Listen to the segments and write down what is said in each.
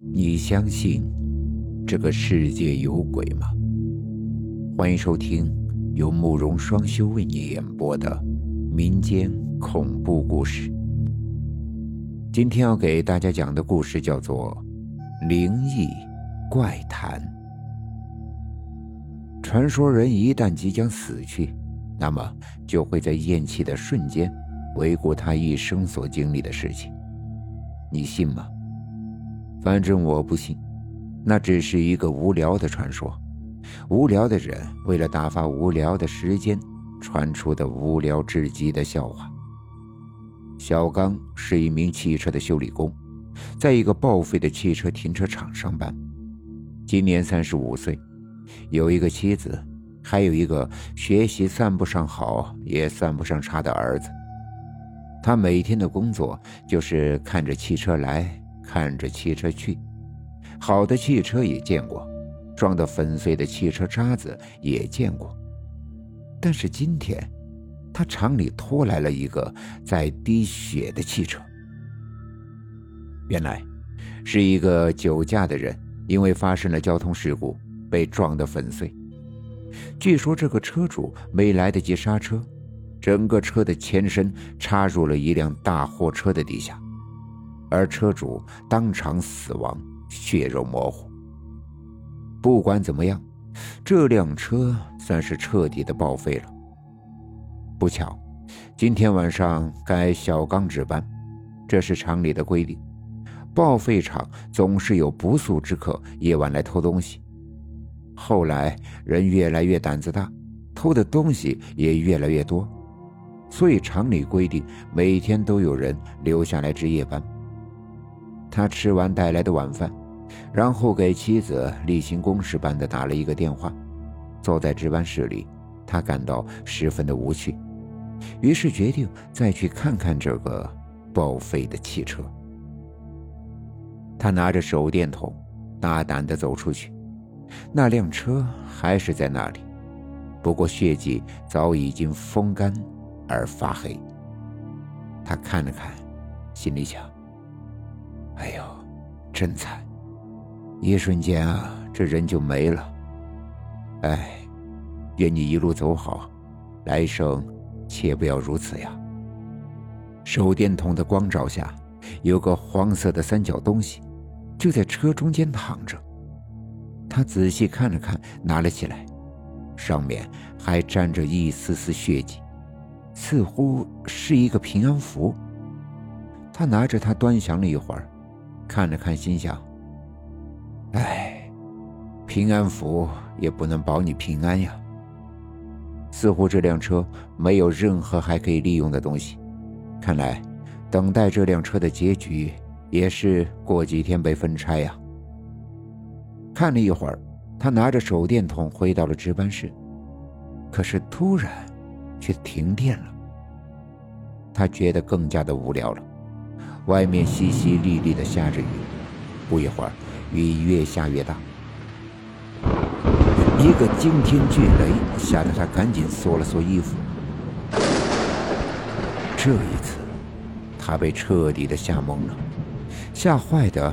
你相信这个世界有鬼吗？欢迎收听由慕容双修为你演播的民间恐怖故事。今天要给大家讲的故事叫做《灵异怪谈》。传说人一旦即将死去，那么就会在咽气的瞬间回顾他一生所经历的事情。你信吗？反正我不信，那只是一个无聊的传说，无聊的人为了打发无聊的时间传出的无聊至极的笑话。小刚是一名汽车的修理工，在一个报废的汽车停车场上班，今年三十五岁，有一个妻子，还有一个学习算不上好也算不上差的儿子。他每天的工作就是看着汽车来。看着汽车去，好的汽车也见过，撞得粉碎的汽车渣子也见过。但是今天，他厂里拖来了一个在滴血的汽车。原来，是一个酒驾的人，因为发生了交通事故被撞得粉碎。据说这个车主没来得及刹车，整个车的前身插入了一辆大货车的底下。而车主当场死亡，血肉模糊。不管怎么样，这辆车算是彻底的报废了。不巧，今天晚上该小刚值班，这是厂里的规定。报废厂总是有不速之客夜晚来偷东西。后来人越来越胆子大，偷的东西也越来越多，所以厂里规定每天都有人留下来值夜班。他吃完带来的晚饭，然后给妻子例行公事般的打了一个电话。坐在值班室里，他感到十分的无趣，于是决定再去看看这个报废的汽车。他拿着手电筒，大胆的走出去，那辆车还是在那里，不过血迹早已经风干而发黑。他看了看，心里想。哎呦，真惨！一瞬间啊，这人就没了。哎，愿你一路走好，来生切不要如此呀。手电筒的光照下，有个黄色的三角东西，就在车中间躺着。他仔细看了看，拿了起来，上面还沾着一丝丝血迹，似乎是一个平安符。他拿着它端详了一会儿。看了看，心想：“哎，平安符也不能保你平安呀。”似乎这辆车没有任何还可以利用的东西，看来等待这辆车的结局也是过几天被分拆呀。看了一会儿，他拿着手电筒回到了值班室，可是突然却停电了。他觉得更加的无聊了。外面淅淅沥沥的下着雨，不一会儿，雨越下越大。一个惊天巨雷吓得他赶紧缩了缩衣服。这一次，他被彻底的吓懵了，吓坏的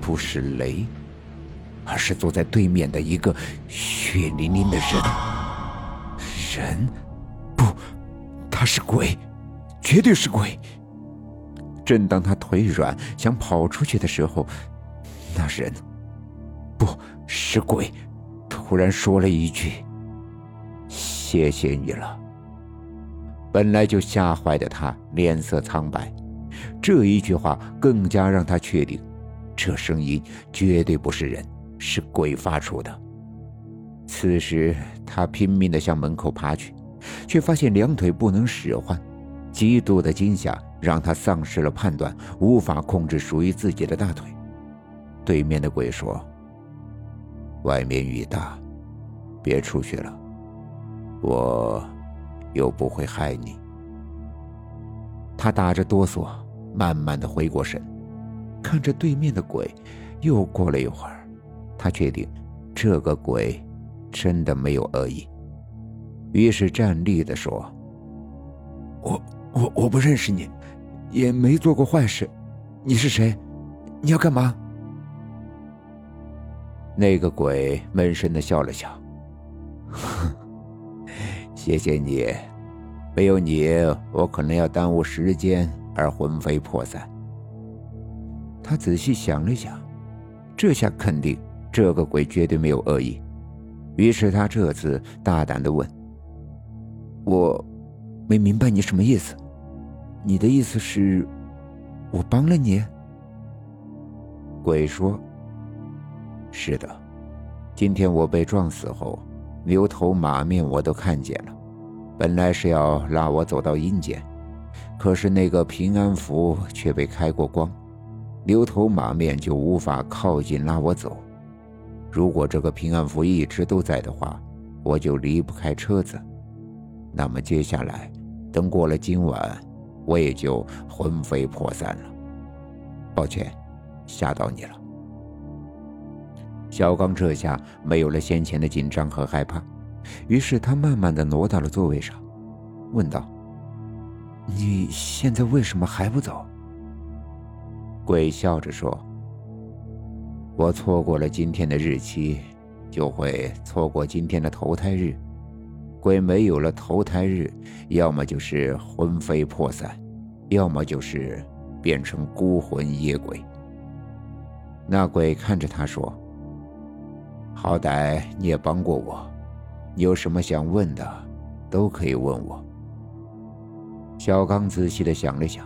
不是雷，而是坐在对面的一个血淋淋的人。人？不，他是鬼，绝对是鬼。正当他腿软想跑出去的时候，那人不是鬼，突然说了一句：“谢谢你了。”本来就吓坏的他脸色苍白，这一句话更加让他确定，这声音绝对不是人，是鬼发出的。此时他拼命的向门口爬去，却发现两腿不能使唤，极度的惊吓。让他丧失了判断，无法控制属于自己的大腿。对面的鬼说：“外面雨大，别出去了，我又不会害你。”他打着哆嗦，慢慢的回过神，看着对面的鬼。又过了一会儿，他确定这个鬼真的没有恶意，于是站立的说：“我我我不认识你。”也没做过坏事，你是谁？你要干嘛？那个鬼闷声的笑了笑，谢谢你，没有你，我可能要耽误时间而魂飞魄散。他仔细想了想，这下肯定这个鬼绝对没有恶意，于是他这次大胆的问：“我，没明白你什么意思？你的意思是，我帮了你？”鬼说。是的，今天我被撞死后，牛头马面我都看见了。本来是要拉我走到阴间，可是那个平安符却被开过光，牛头马面就无法靠近拉我走。如果这个平安符一直都在的话，我就离不开车子。那么接下来，等过了今晚，我也就魂飞魄散了。抱歉，吓到你了。小刚这下没有了先前的紧张和害怕，于是他慢慢的挪到了座位上，问道：“你现在为什么还不走？”鬼笑着说：“我错过了今天的日期，就会错过今天的投胎日。鬼没有了投胎日，要么就是魂飞魄散，要么就是变成孤魂野鬼。”那鬼看着他说。好歹你也帮过我，有什么想问的，都可以问我。小刚仔细的想了想，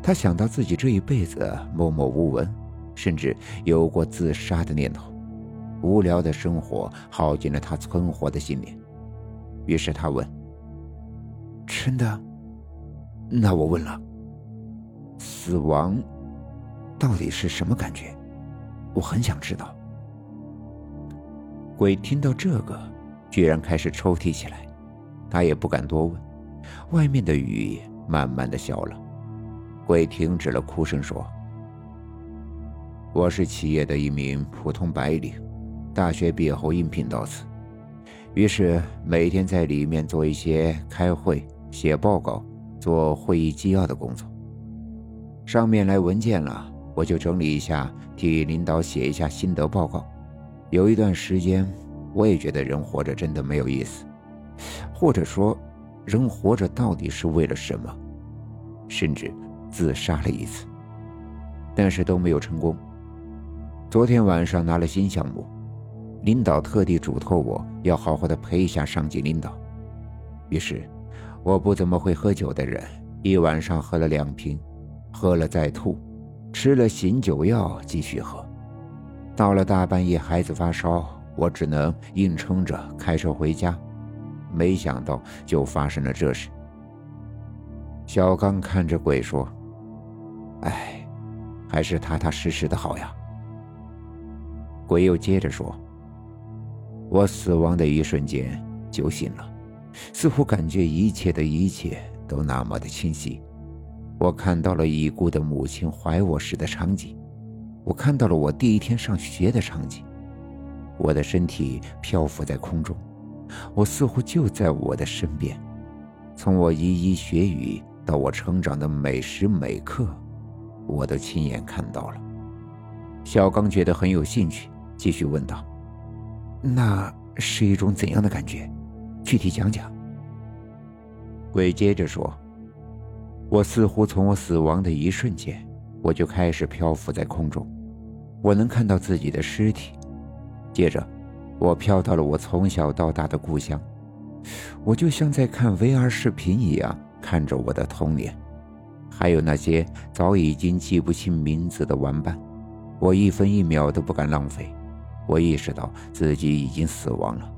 他想到自己这一辈子默默无闻，甚至有过自杀的念头，无聊的生活耗尽了他存活的信念。于是他问：“真的？那我问了，死亡到底是什么感觉？我很想知道。”鬼听到这个，居然开始抽泣起来。他也不敢多问。外面的雨慢慢的小了，鬼停止了哭声，说：“我是企业的一名普通白领，大学毕业后应聘到此，于是每天在里面做一些开会、写报告、做会议纪要的工作。上面来文件了，我就整理一下，替领导写一下心得报告。”有一段时间，我也觉得人活着真的没有意思，或者说，人活着到底是为了什么？甚至自杀了一次，但是都没有成功。昨天晚上拿了新项目，领导特地嘱托我要好好的陪一下上级领导。于是，我不怎么会喝酒的人，一晚上喝了两瓶，喝了再吐，吃了醒酒药继续喝。到了大半夜，孩子发烧，我只能硬撑着开车回家。没想到就发生了这事。小刚看着鬼说：“哎，还是踏踏实实的好呀。”鬼又接着说：“我死亡的一瞬间就醒了，似乎感觉一切的一切都那么的清晰。我看到了已故的母亲怀我时的场景。”我看到了我第一天上学的场景，我的身体漂浮在空中，我似乎就在我的身边。从我一一学语到我成长的每时每刻，我都亲眼看到了。小刚觉得很有兴趣，继续问道：“那是一种怎样的感觉？具体讲讲。”鬼接着说：“我似乎从我死亡的一瞬间，我就开始漂浮在空中。”我能看到自己的尸体，接着，我飘到了我从小到大的故乡，我就像在看 VR 视频一样看着我的童年，还有那些早已经记不清名字的玩伴，我一分一秒都不敢浪费。我意识到自己已经死亡了，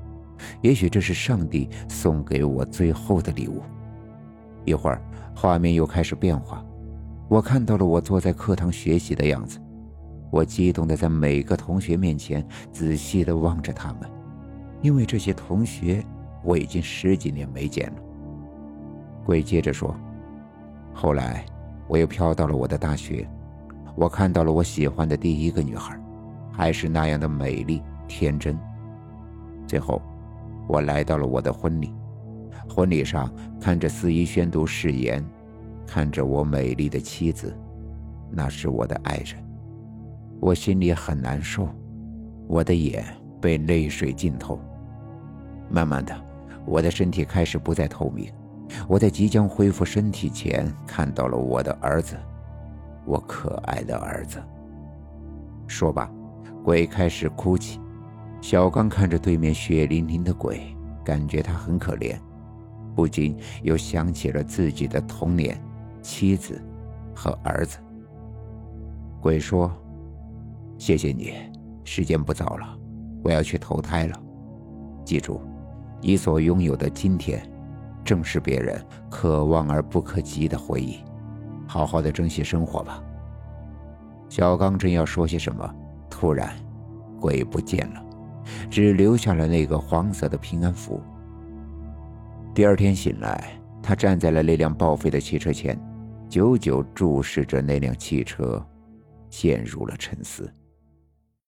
也许这是上帝送给我最后的礼物。一会儿，画面又开始变化，我看到了我坐在课堂学习的样子。我激动的在每个同学面前仔细的望着他们，因为这些同学我已经十几年没见了。鬼接着说：“后来我又飘到了我的大学，我看到了我喜欢的第一个女孩，还是那样的美丽天真。最后，我来到了我的婚礼，婚礼上看着司仪宣读誓言，看着我美丽的妻子，那是我的爱人。”我心里很难受，我的眼被泪水浸透。慢慢的，我的身体开始不再透明。我在即将恢复身体前，看到了我的儿子，我可爱的儿子。说吧，鬼开始哭泣。小刚看着对面血淋淋的鬼，感觉他很可怜，不禁又想起了自己的童年、妻子和儿子。鬼说：“谢谢你，时间不早了，我要去投胎了。记住，你所拥有的今天。”正是别人可望而不可及的回忆，好好的珍惜生活吧。小刚正要说些什么，突然，鬼不见了，只留下了那个黄色的平安符。第二天醒来，他站在了那辆报废的汽车前，久久注视着那辆汽车，陷入了沉思。